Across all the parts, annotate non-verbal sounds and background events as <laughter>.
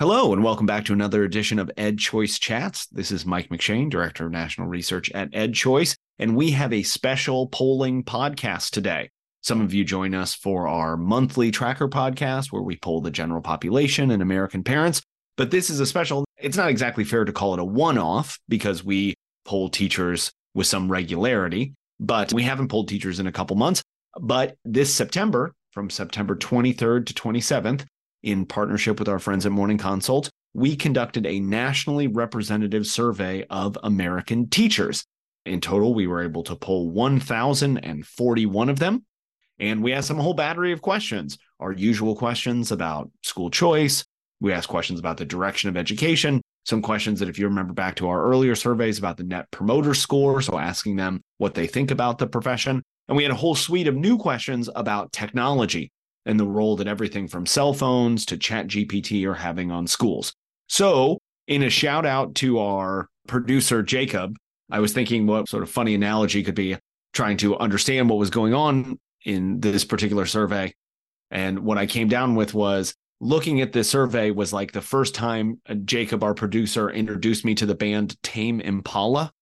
Hello, and welcome back to another edition of EdChoice Chats. This is Mike McShane, Director of National Research at EdChoice, and we have a special polling podcast today. Some of you join us for our monthly tracker podcast where we poll the general population and American parents. But this is a special, it's not exactly fair to call it a one off because we poll teachers with some regularity, but we haven't polled teachers in a couple months. But this September, from September 23rd to 27th, in partnership with our friends at Morning Consult, we conducted a nationally representative survey of American teachers. In total, we were able to poll 1,041 of them. And we asked them a whole battery of questions our usual questions about school choice. We asked questions about the direction of education, some questions that, if you remember back to our earlier surveys about the net promoter score, so asking them what they think about the profession. And we had a whole suite of new questions about technology and the role that everything from cell phones to ChatGPT are having on schools. So, in a shout out to our producer, Jacob, I was thinking what sort of funny analogy could be trying to understand what was going on in this particular survey. And what I came down with was looking at this survey was like the first time uh, Jacob, our producer, introduced me to the band Tame Impala,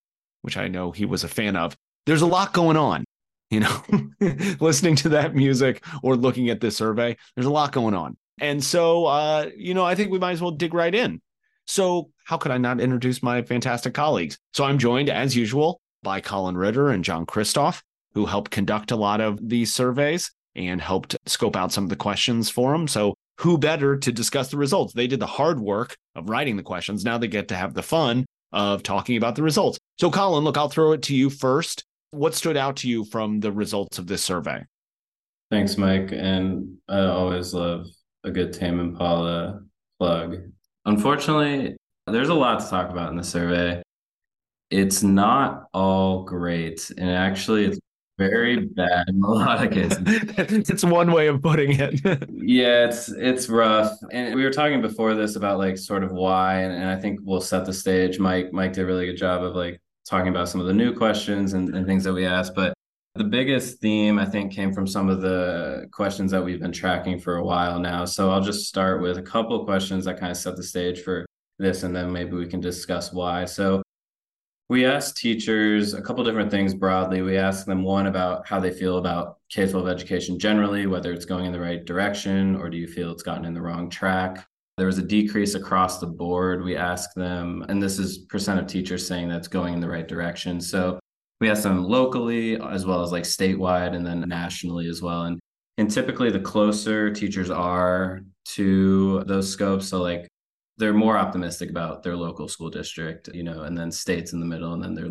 which I know he was a fan of. There's a lot going on you know, <laughs> listening to that music or looking at this survey. There's a lot going on. And so, uh, you know, I think we might as well dig right in. So, how could I not introduce my fantastic colleagues? So, I'm joined as usual by Colyn Ritter and John Kristof, who helped conduct a lot of these surveys and helped scope out some of the questions for them. So, who better to discuss the results? They did the hard work of writing the questions. Now they get to have the fun of talking about the results. So, Colyn, look, I'll throw it to you first what stood out to you from the results of this survey? Thanks, Mike. And I always love a good Tame Impala plug. Unfortunately, there's a lot to talk about in the survey. It's not all great, and actually, it's very bad in a lot of cases. <laughs> it's one way of putting it. <laughs> yeah, it's it's rough. And we were talking before this about like sort of why, and, and I think we'll set the stage. Mike Mike did a really good job of like talking about some of the new questions and, and things that we asked. But the biggest theme, I think, came from some of the questions that we've been tracking for a while now. So I'll just start with a couple of questions that kind of set the stage for this, and then maybe we can discuss why. So we asked teachers a couple different things broadly. We asked them one about how they feel about K 12 education generally, whether it's going in the right direction or do you feel it's gotten in the wrong track. There was a decrease across the board. We asked them, and this is percent of teachers saying that's going in the right direction. So we asked them locally as well as like statewide and then nationally as well. And and typically the closer teachers are to those scopes, so like they're more optimistic about their local school district, you know, and then states in the middle, and then they're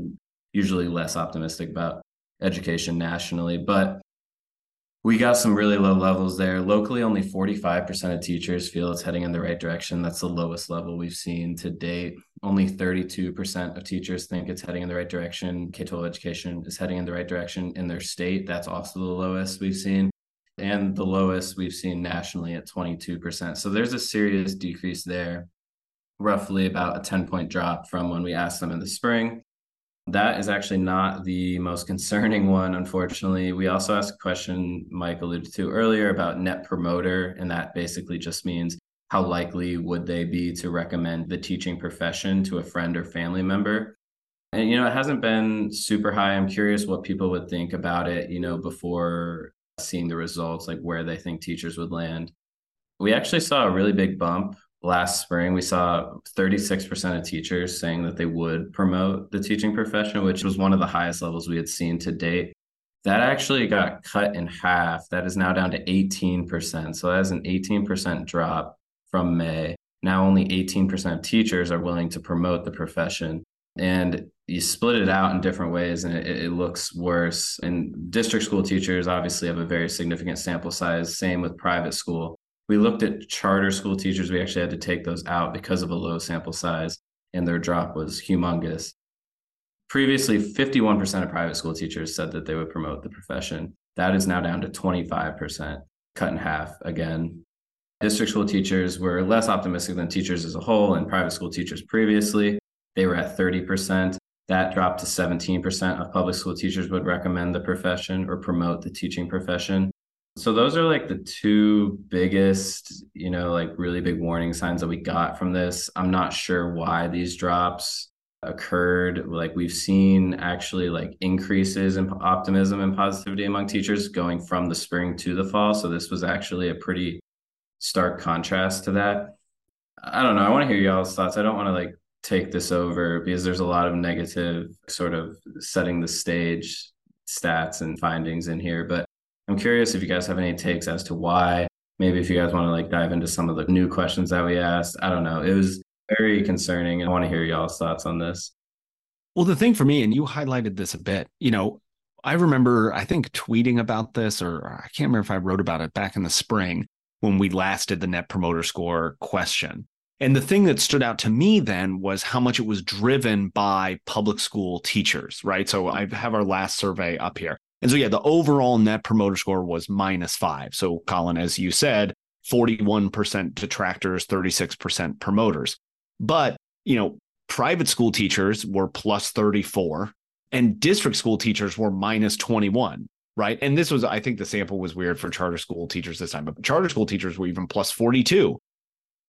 usually less optimistic about education nationally. But we got some really low levels there. Locally, only 45% of teachers feel it's heading in the right direction. That's the lowest level we've seen to date. Only 32% of teachers think it's heading in the right direction. K 12 education is heading in the right direction in their state. That's also the lowest we've seen. And the lowest we've seen nationally at 22%. So there's a serious decrease there, roughly about a 10 point drop from when we asked them in the spring. That is actually not the most concerning one, unfortunately. We also asked a question Mike alluded to earlier about net promoter, and that basically just means how likely would they be to recommend the teaching profession to a friend or family member? And, you know, it hasn't been super high. I'm curious what people would think about it, you know, before seeing the results, like where they think teachers would land. We actually saw a really big bump last spring, we saw 36% of teachers saying that they would promote the teaching profession, which was one of the highest levels we had seen to date. That actually got cut in half. That is now down to 18%. So that's an 18% drop from May. Now only 18% of teachers are willing to promote the profession. And you split it out in different ways and it, it, looks worse. And district school teachers obviously have a very significant sample size, same with private school we looked at charter school teachers. We actually had to take those out because of a low sample size, and their drop was humongous. Previously, 51% of private school teachers said that they would promote the profession. That is now down to 25%, cut in half again. District school teachers were less optimistic than teachers as a whole, and private school teachers previously. They were at 30%. That dropped to 17% of public school teachers would recommend the profession or promote the teaching profession. So those are like the two biggest, you know, like really big warning signs that we got from this. I'm not sure why these drops occurred. Like we've seen actually like increases in optimism and positivity among teachers going from the spring to the fall. So this was actually a pretty stark contrast to that. I don't know. I want to hear y'all's thoughts. I don't want to like take this over because there's a lot of negative sort of setting the stage stats and findings in here. But I'm curious if you guys have any takes as to why. Maybe if you guys want to like dive into some of the new questions that we asked. I don't know. It was very concerning. I want to hear y'all's thoughts on this. Well, the thing for me, and you highlighted this a bit, you know, I remember, I think, tweeting about this, or I can't remember if I wrote about it back in the spring when we last did the net promoter score question. And the thing that stood out to me then was how much it was driven by public school teachers, right? So I have our last survey up here. And so, yeah, the overall net promoter score was minus five. So, Colyn, as you said, 41% detractors, 36% promoters. But, you know, private school teachers were plus 34 and district school teachers were minus 21 right and this was i think the sample was weird for charter school teachers this time but charter school teachers were even plus 42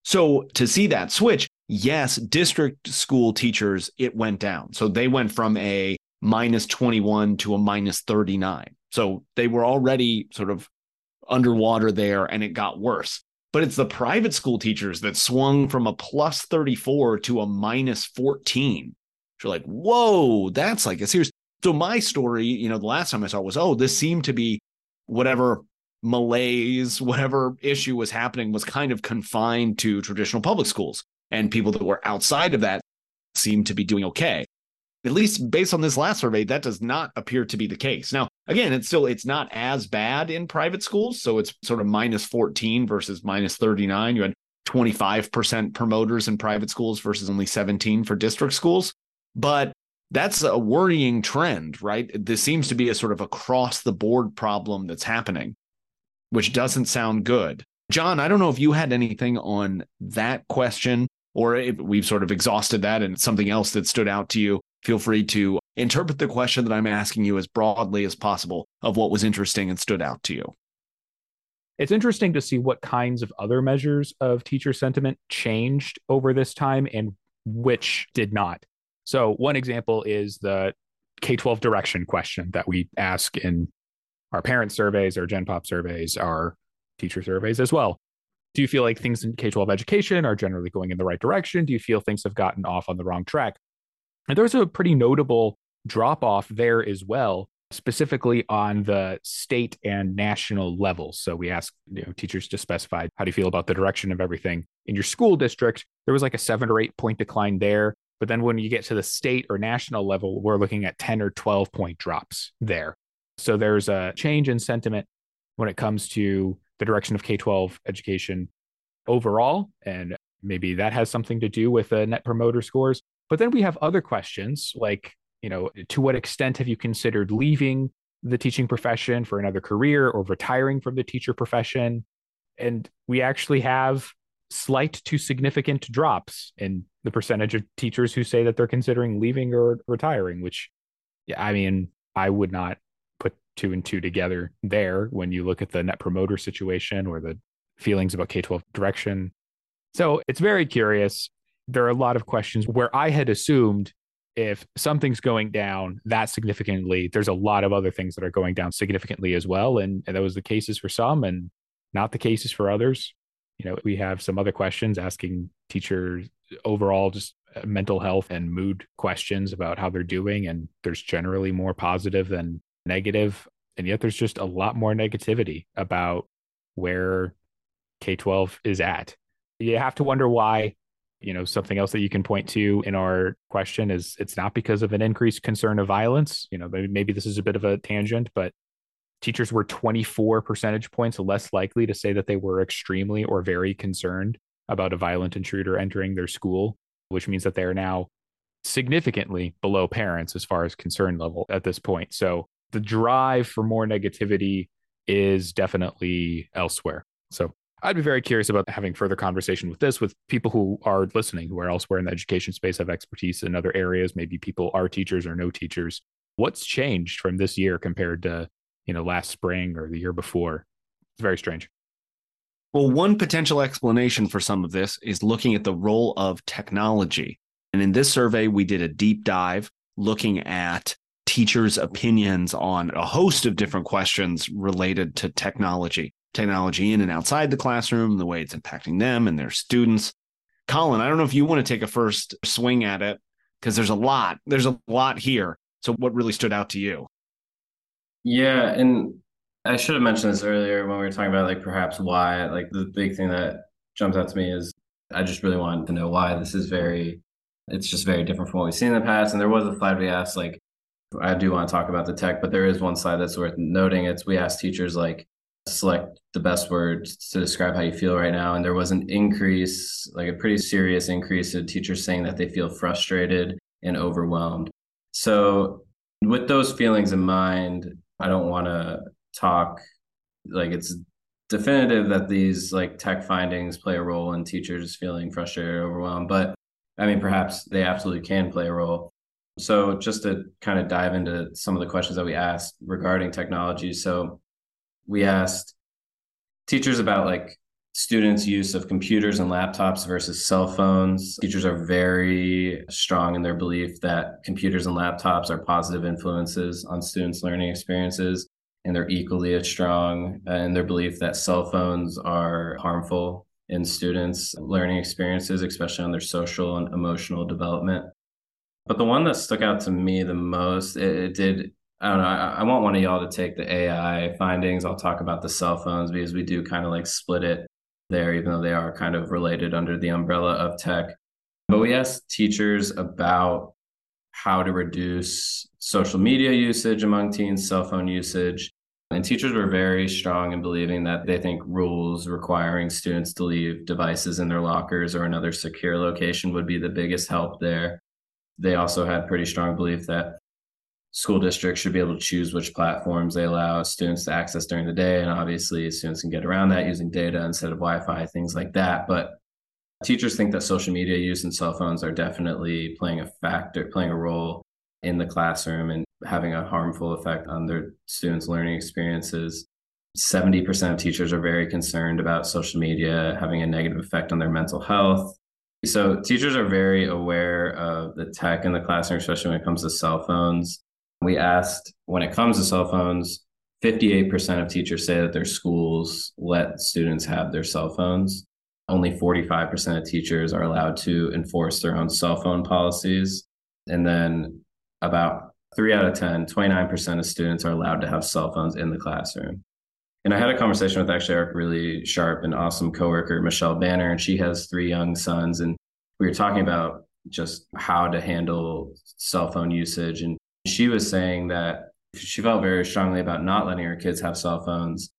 so to see that switch yes district school teachers it went down so they went from a minus 21 to a minus 39 so they were already sort of underwater there and it got worse but it's the private school teachers that swung from a plus 34 to a minus 14. You're like, whoa, that's like a serious. So my story, you know, the last time I saw it was, oh, this seemed to be whatever malaise, whatever issue was happening was kind of confined to traditional public schools. And people that were outside of that seemed to be doing okay at least based on this last survey, that does not appear to be the case. Now, again, it's still it's not as bad in private schools, so it's sort of minus 14 versus minus 39. You had 25% promoters in private schools versus only 17 for district schools. But that's a worrying trend, right? This seems to be a sort of across the board problem that's happening, which doesn't sound good. John, I don't know if you had anything on that question or if we've sort of exhausted that and something else that stood out to you feel free to interpret the question that I'm asking you as broadly as possible of what was interesting and stood out to you. It's interesting to see what kinds of other measures of teacher sentiment changed over this time and which did not. So, one example is the K 12 direction question that we ask in our parent surveys, our Gen Pop surveys, our teacher surveys as well. Do you feel like things in K 12 education are generally going in the right direction? Do you feel things have gotten off on the wrong track? And there's a pretty notable drop off there as well, specifically on the state and national levels. So we asked you know, teachers to specify how do you feel about the direction of everything in your school district? There was like a seven or eight point decline there. But then when you get to the state or national level, we're looking at 10 or 12 point drops there. So there's a change in sentiment when it comes to the direction of K 12 education overall. And maybe that has something to do with the net promoter scores. But then we have other questions like, you know, to what extent have you considered leaving the teaching profession for another career or retiring from the teacher profession? And we actually have slight to significant drops in the percentage of teachers who say that they're considering leaving or retiring, which, I mean, I would not put two and two together there when you look at the net promoter situation or the feelings about K 12 direction. So it's very curious there are a lot of questions where I had assumed if something's going down that significantly, there's a lot of other things that are going down significantly as well. And, that was the cases for some and not the cases for others. You know, we have some other questions asking teachers overall just uh, mental health and mood questions about how they're doing. And there's generally more positive than negative. And yet there's just a lot more negativity about where K 12 is at. You have to wonder why you know something else that you can point to in our question is it's not because of an increased concern of violence you know maybe, maybe this is a bit of a tangent but teachers were 24 percentage points less likely to say that they were extremely or very concerned about a violent intruder entering their school which means that they are now significantly below parents as far as concern level at this point. So the drive for more negativity is definitely elsewhere. So I'd be very curious about having further conversation with this with people who are listening, who are elsewhere in the education space, have expertise in other areas. Maybe people are teachers or no teachers. What's changed from this year compared to, you know, last spring or the year before It's very strange. Well, one potential explanation for some of this is looking at the role of technology. And in this survey, we did a deep dive looking at teachers' opinions on a host of different questions related to technology, technology in and outside the classroom, the way it's impacting them and their students. Colyn, I don't know if you want to take a first swing at it because there's a lot. There's a lot here. So, what really stood out to you? Yeah, and I should have mentioned this earlier when we were talking about like perhaps why. Like the big thing that jumps out to me is I just really wanted to know why this is very. It's just very different from what we've seen in the past. And there was a slide we asked like, I do want to talk about the tech, but there is one slide that's worth noting. It's we asked teachers like select the best words to describe how you feel right now. And there was an increase, like a pretty serious increase of teachers saying that they feel frustrated and overwhelmed. So, with those feelings in mind, I don't want to talk like it's definitive that these like tech findings play a role in teachers feeling frustrated or overwhelmed, but I mean, perhaps they absolutely can play a role. So, just to kind of dive into some of the questions that we asked regarding technology. So, we asked teachers about like students' use of computers and laptops versus cell phones. Teachers are very strong in their belief that computers and laptops are positive influences on students' learning experiences. And they're equally as strong uh, in their belief that cell phones are harmful in students' learning experiences, especially on their social and emotional development. But the one that stuck out to me the most, it, it did I don't know. I, I, want one of y'all to take the AI findings. I'll talk about the cell phones because we do kind of like split it there, even though they are kind of related under the umbrella of tech. But we asked teachers about how to reduce social media usage among teens, cell phone usage. And teachers were very strong in believing that they think rules requiring students to leave devices in their lockers or another secure location would be the biggest help there. They also had pretty strong belief that school districts should be able to choose which platforms they allow students to access during the day. And obviously, students can get around that using data instead of Wi Fi, things like that. But teachers think that social media use and cell phones are definitely playing a factor, playing a role in the classroom and having a harmful effect on their students' learning experiences. 70% of teachers are very concerned about social media having a negative effect on their mental health. So, teachers are very aware of the tech in the classroom, especially when it comes to cell phones. We asked when it comes to cell phones, 58% of teachers say that their schools let students have their cell phones. Only 45% of teachers are allowed to enforce their own cell phone policies. And then about three out of 10, 29% of students are allowed to have cell phones in the classroom. And I had a conversation with actually our really sharp and awesome coworker, Michelle Banner, and she has three young sons. And we were talking about just how to handle cell phone usage. And she was saying that she felt very strongly about not letting her kids have cell phones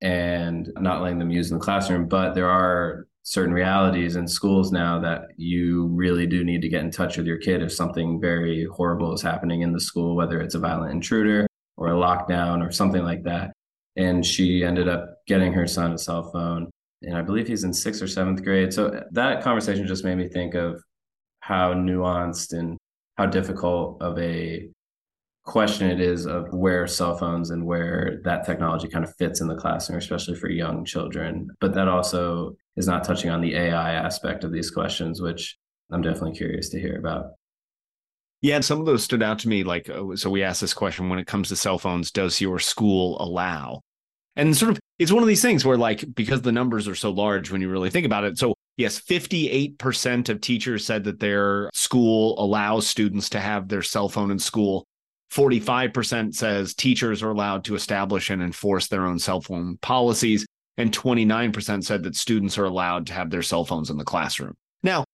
and not letting them use in the classroom. But there are certain realities in schools now that you really do need to get in touch with your kid if something very horrible is happening in the school, whether it's a violent intruder or a lockdown or something like that. And she ended up getting her son a cell phone. And I believe he's in sixth or seventh grade. So that conversation just made me think of how nuanced and how difficult of a question it is of where cell phones and where that technology kind of fits in the classroom, especially for young children. But that also is not touching on the AI aspect of these questions, which I'm definitely curious to hear about. Yeah, some of those stood out to me. Like, uh, so we asked this question when it comes to cell phones, does your school allow? And sort of, it's one of these things where, like, because the numbers are so large when you really think about it. So, yes, 58% of teachers said that their school allows students to have their cell phone in school. 45% says teachers are allowed to establish and enforce their own cell phone policies. And 29% said that students are allowed to have their cell phones in the classroom. Now,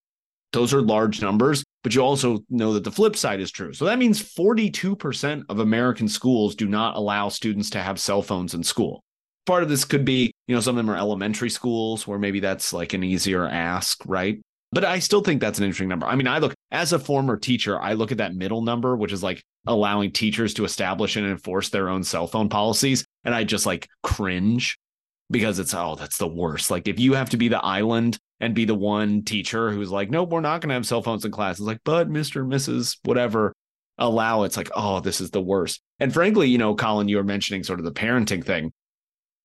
those are large numbers, but you also know that the flip side is true. So that means 42% of American schools do not allow students to have cell phones in school. Part of this could be, you know, some of them are elementary schools where maybe that's like an easier ask, right? But I still think that's an interesting number. I mean, I look as a former teacher, I look at that middle number, which is like allowing teachers to establish and enforce their own cell phone policies. And I just like cringe because it's, oh, that's the worst. Like if you have to be the island and be the one teacher who's like, nope, we're not going to have cell phones in class. It's like, but Mr. And Mrs. whatever, allow. It's like, oh, this is the worst. And frankly, you know, Colyn, you were mentioning sort of the parenting thing.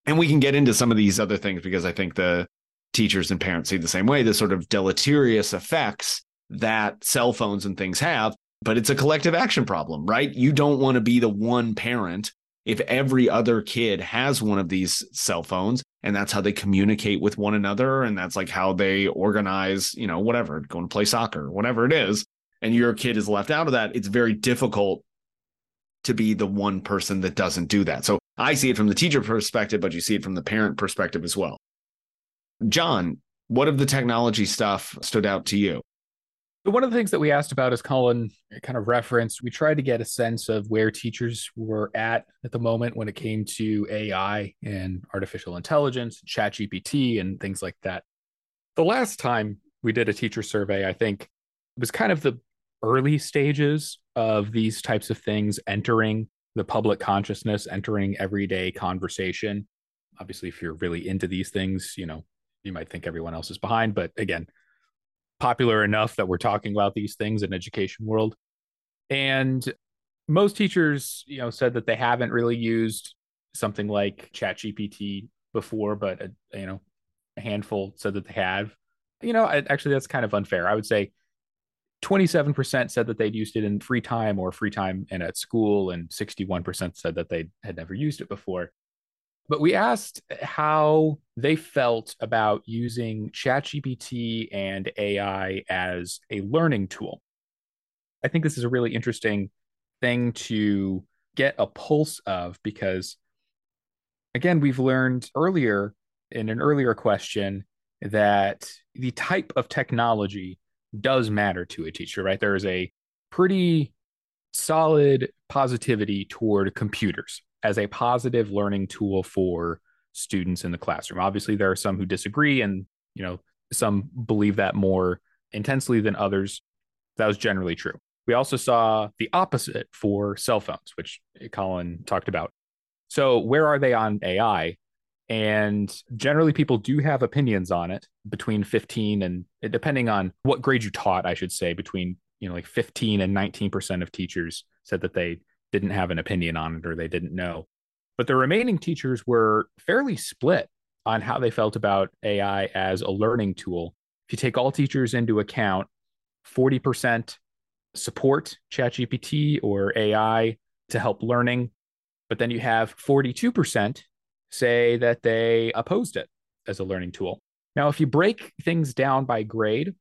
And we can get into some of these other things because I think the teachers and parents see the same way the sort of deleterious effects that cell phones and things have. But it's a collective action problem, right? You don't want to be the one parent if every other kid has one of these cell phones and that's how they communicate with one another and that's like how they organize you know whatever going to play soccer whatever it is and your kid is left out of that it's very difficult to be the one person that doesn't do that so i see it from the teacher perspective but you see it from the parent perspective as well john what of the technology stuff stood out to you one of the things that we asked about, as Colyn kind of referenced, we tried to get a sense of where teachers were at at the moment when it came to AI and artificial intelligence, chat GPT, and things like that. The last time we did a teacher survey, I think it was kind of the early stages of these types of things entering the public consciousness, entering everyday conversation. Obviously, if you're really into these things, you know, you might think everyone else is behind, but again, popular enough that we're talking about these things in education world. And most teachers you know said that they haven't really used something like ChatGPT before but a, uh, you know a handful said that they have. You know actually that's kind of unfair. I would say 27% said that they'd used it in free time or free time and at school and 61% said that they had never used it before but we asked how they felt about using ChatGPT and AI as a learning tool. I think this is a really interesting thing to get a pulse of because, again, we've learned earlier in an earlier question that the type of technology does matter to a teacher, right? There is a pretty solid positivity toward computers as a positive learning tool for students in the classroom. Obviously, there are some who disagree, and you know some believe that more intensely than others. That was generally true. We also saw the opposite for cell phones, which Colyn talked about. So, where are they on AI? And generally, people do have opinions on it between 15 and depending on what grade you taught, I should say, between you know like 15 and 19% of teachers said that they didn't have an opinion on it or they didn't know. But the remaining teachers were fairly split on how they felt about AI as a learning tool. If you take all teachers into account, 40% support ChatGPT or AI to help learning, but then you have 42% say that they opposed it as a learning tool. Now, if you break things down by grade,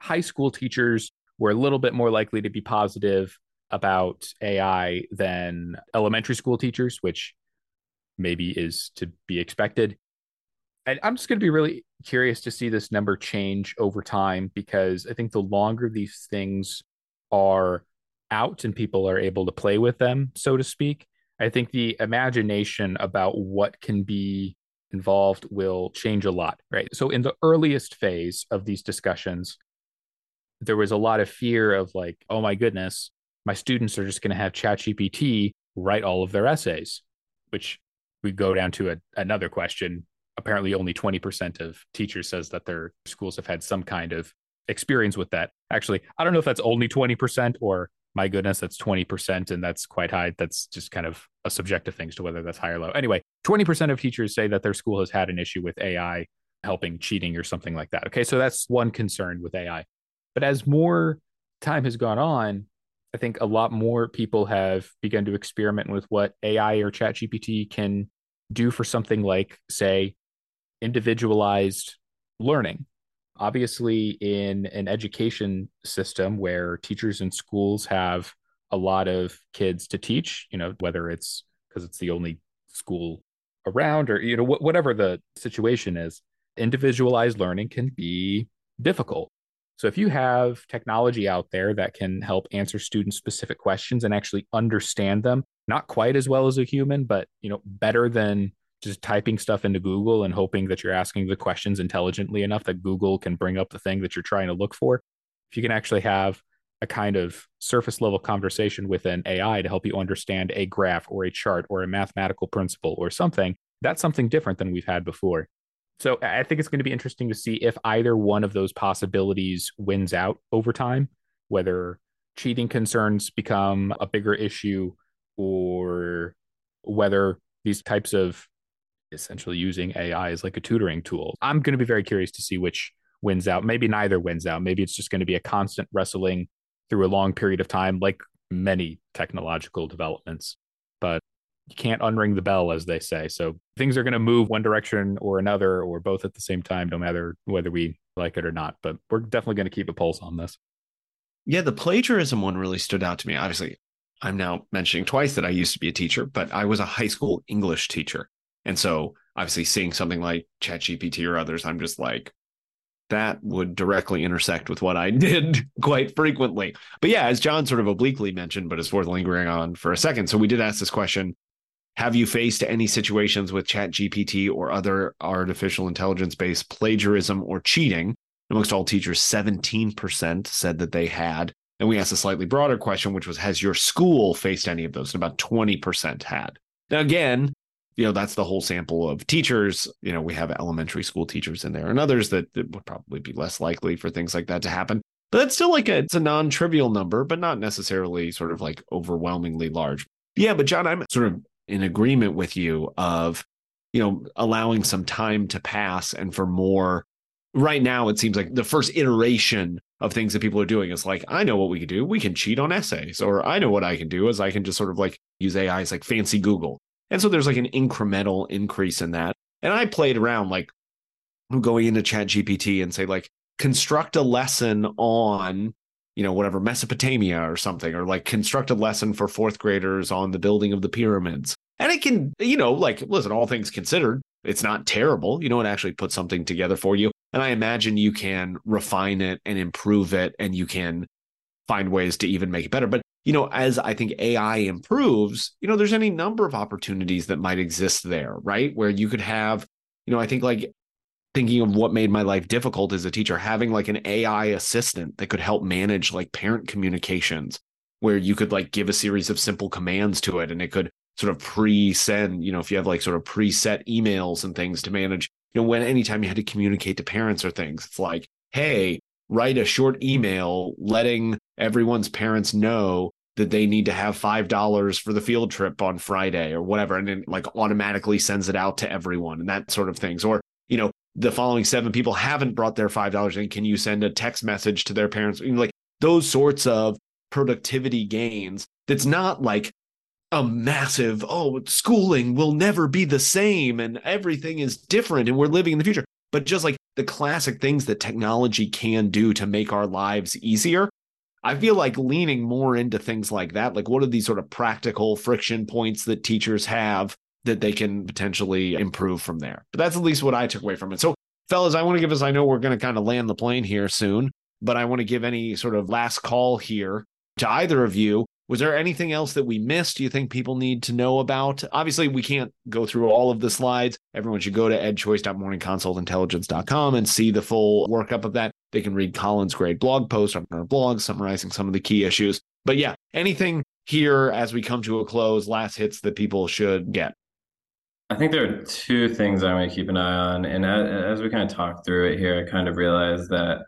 high school teachers were a little bit more likely to be positive about AI than elementary school teachers, which maybe is to be expected. And I'm just going to be really curious to see this number change over time because I think the longer these things are out and people are able to play with them, so to speak, I think the imagination about what can be involved will change a lot, right? So, in the earliest phase of these discussions, there was a lot of fear of like, oh my goodness, my students are just going to have ChatGPT write all of their essays, which we go down to a, another question. Apparently, only 20% of teachers says that their schools have had some kind of experience with that. Actually, I don't know if that's only 20% or my goodness, that's 20% and that's quite high. That's just kind of a subjective thing as to whether that's high or low. Anyway, 20% of teachers say that their school has had an issue with AI helping cheating or something like that. Okay, so that's one concern with AI. But as more time has gone on, I think a lot more people have begun to experiment with what AI or ChatGPT can do for something like, say, individualized learning. Obviously, in an education system where teachers and schools have a lot of kids to teach, you know, whether it's because it's the only school around or, you know, wh- whatever the situation is, individualized learning can be difficult. So if you have technology out there that can help answer student specific questions and actually understand them, not quite as well as a human, but you know, better than just typing stuff into Google and hoping that you're asking the questions intelligently enough that Google can bring up the thing that you're trying to look for. If you can actually have a kind of surface level conversation with an AI to help you understand a graph or a chart or a mathematical principle or something, that's something different than we've had before. So I think it's going to be interesting to see if either one of those possibilities wins out over time, whether cheating concerns become a bigger issue or whether these types of essentially using AI as like a tutoring tool. I'm going to be very curious to see which wins out. Maybe neither wins out. Maybe it's just going to be a constant wrestling through a long period of time, like many technological developments. But you can't unring the bell, as they say. So things are going to move one direction or another, or both at the same time, no matter whether we like it or not. But we're definitely going to keep a pulse on this. Yeah, the plagiarism one really stood out to me. Obviously, I'm now mentioning twice that I used to be a teacher, but I was a high school English teacher. And so obviously seeing something like ChatGPT or others, I'm just like, that would directly intersect with what I <laughs> did quite frequently. But yeah, as John sort of obliquely mentioned, but it's worth lingering on for a second. So we did ask this question Have you faced any situations with ChatGPT or other artificial intelligence based plagiarism or cheating? Amongst all teachers, 17% said that they had. And we asked a slightly broader question, which was Has your school faced any of those? And about 20% had. Now, again, you know that's the whole sample of teachers you know we have elementary school teachers in there and others that, that would probably be less likely for things like that to happen but that's still like a it's a non-trivial number but not necessarily sort of like overwhelmingly large yeah but john i'm sort of in agreement with you of you know allowing some time to pass and for more. Right now it seems like the first iteration of things that people are doing is like i know what we can do. We can cheat on essays or i know what i can do is i can just sort of like use ai as like fancy google. And so there's like an incremental increase in that. And I played around like going into ChatGPT and say, like, construct a lesson on, you know, whatever, Mesopotamia or something, or like construct a lesson for fourth graders on the building of the pyramids. And it can, you know, like, listen, all things considered, it's not terrible. You know, it actually puts something together for you. And I imagine you can refine it and improve it and you can find ways to even make it better. But you know, as I think AI improves, you know, there's any number of opportunities that might exist there, right? Where you could have, you know, I think like thinking of what made my life difficult as a teacher, having like an AI assistant that could help manage like parent communications, where you could like give a series of simple commands to it and it could sort of pre-send, you know, if you have like sort of preset emails and things to manage, you know, when anytime you had to communicate to parents or things, it's like, hey, write a short email letting everyone's parents know that they need to have five dollars for the field trip on Friday or whatever, and then like automatically sends it out to everyone and that sort of things. Or you know, the following seven people haven't brought their five dollars in. Can you send a text message to their parents? You know, like those sorts of productivity gains. That's not like a massive oh schooling will never be the same and everything is different and we're living in the future but just like the classic things that technology can do to make our lives easier. I feel like leaning more into things like that. Like, what are these sort of practical friction points that teachers have that they can potentially improve from there? But that's at least what I took away from it. So, fellas, I want to give us, I know we're going to kind of land the plane here soon, but I want to give any sort of last call here to either of you was there anything else that we missed Do you think people need to know about? Obviously, we can't go through all of the slides. Everyone should go to edchoice.morningconsultintelligence.com and see the full workup of that. They can read Colyn's great blog post on our blog summarizing some of the key issues. But yeah, anything here as we come to a close, last hits that people should get? I think there are two things I'm going to keep an eye on. And as we kind of talk through it here, I kind of realized that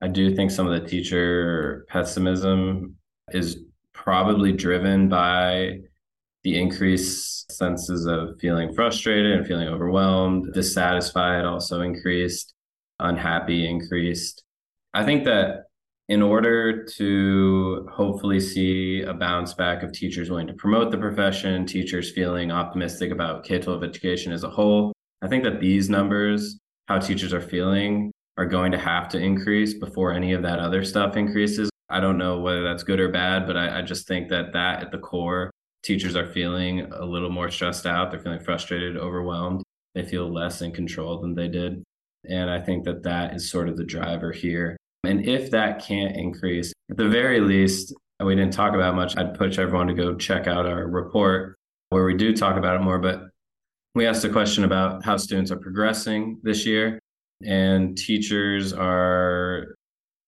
I do think some of the teacher pessimism is probably driven by the increased senses of feeling frustrated and feeling overwhelmed, dissatisfied also increased, unhappy increased. I think that in order to hopefully see a bounce back of teachers willing to promote the profession, teachers feeling optimistic about K 12 education as a whole, I think that these numbers, how teachers are feeling, are going to have to increase before any of that other stuff increases. I don't know whether that's good or bad, but I, I just think that that at the core, teachers are feeling a little more stressed out. They're feeling frustrated, overwhelmed. They feel less in control than they did. And I think that that is sort of the driver here. And if that can't increase, at the very least, we didn't talk about much. I'd push everyone to go check out our report where we do talk about it more. But we asked a question about how students are progressing this year. And teachers are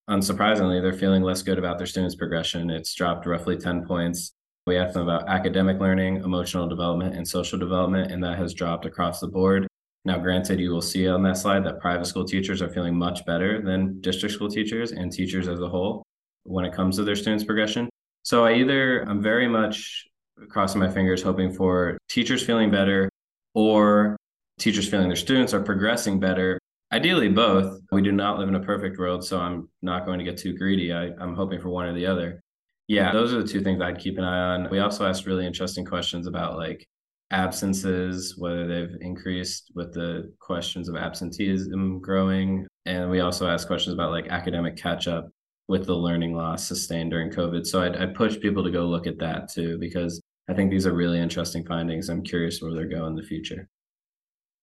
unsurprisingly, they're feeling less good about their students' progression. It's dropped roughly 10 points. We asked them about academic learning, emotional development, and social development, and that has dropped across the board. Now, granted, you will see on that slide that private school teachers are feeling much better than district school teachers and teachers as a whole when it comes to their students' progression. So I either, I'm very much crossing my fingers, hoping for teachers feeling better or teachers feeling their students are progressing better. Ideally, both. We do not live in a perfect world, so I'm not going to get too greedy. I, I'm hoping for one or the other. Yeah, those are the two things I'd keep an eye on. We also asked really interesting questions about like absences, whether they've increased with the questions of absenteeism growing. And we also asked questions about like academic catch up with the learning loss sustained during COVID. So I'd, I'd push people to go look at that too, because I think these are really interesting findings. I'm curious where they're going in the future.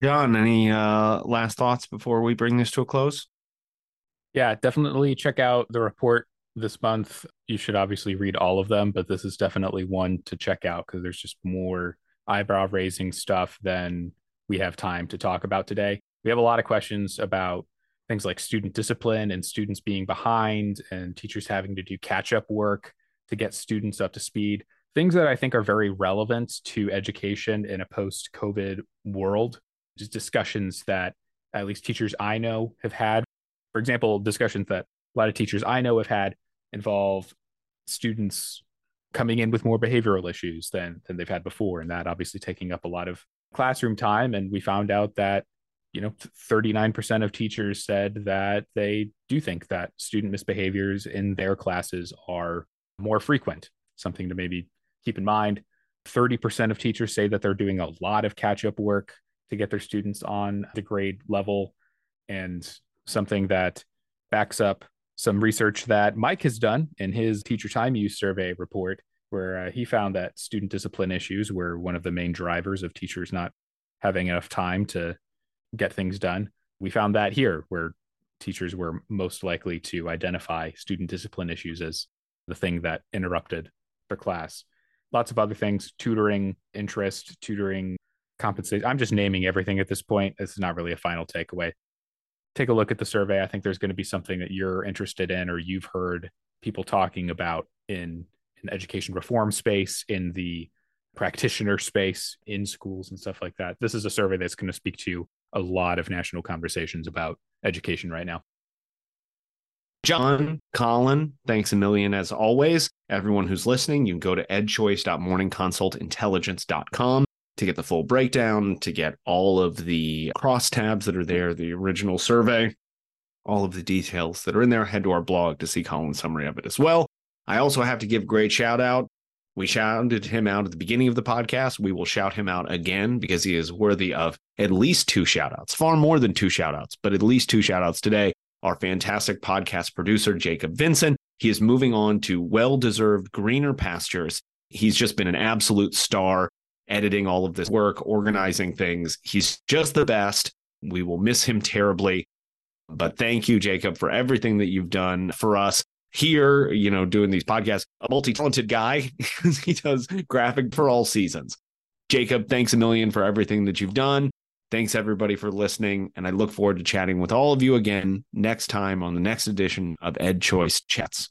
John, any uh, last thoughts before we bring this to a close? Yeah, definitely check out the report this month. You should obviously read all of them, but this is definitely one to check out because there's just more eyebrow raising stuff than we have time to talk about today. We have a lot of questions about things like student discipline and students being behind and teachers having to do catch up work to get students up to speed. Things that I think are very relevant to education in a post COVID world. Just discussions that at least teachers I know have had. For example, discussions that a lot of teachers I know have had involve students coming in with more behavioral issues than than they've had before and that obviously taking up a lot of classroom time. And we found out that you know 39% of teachers said that they do think that student misbehaviors in their classes are more frequent. Something to maybe keep in mind. 30% of teachers say that they're doing a lot of catch up work to get their students on the grade level. And something that backs up some research that Mike has done in his teacher time use survey report, where uh, he found that student discipline issues were one of the main drivers of teachers not having enough time to get things done. We found that here, where teachers were most likely to identify student discipline issues as the thing that interrupted their class. Lots of other things, tutoring interest, tutoring compensation. I'm just naming everything at this point. It's not really a final takeaway take a look at the survey. I think there's going to be something that you're interested in or you've heard people talking about in in education reform space, in the practitioner space, in schools and stuff like that. This is a survey that's going to speak to a lot of national conversations about education right now. John, Colyn, thanks a million as always. Everyone who's listening, you can go to edchoice.morningconsultintelligence.com to get the full breakdown, to get all of the cross tabs that are there, the original survey, all of the details that are in there. Head to our blog to see Colyn's summary of it as well. I also have to give great shout out. We shouted him out at the beginning of the podcast. We will shout him out again because he is worthy of at least two shout outs, far more than two shout outs, but at least two shout outs today. Our fantastic podcast producer, Jacob Vincent. He is moving on to well deserved greener pastures. He's just been an absolute star editing all of this work, organizing things. He's just the best. We will miss him terribly. But thank you, Jacob, for everything that you've done for us here, you know, doing these podcasts. A multi talented guy, <laughs> he does graphic for all seasons. Jacob, thanks a million for everything that you've done. Thanks, everybody, for listening. And I look forward to chatting with all of you again next time on the next edition of EdChoice Chats.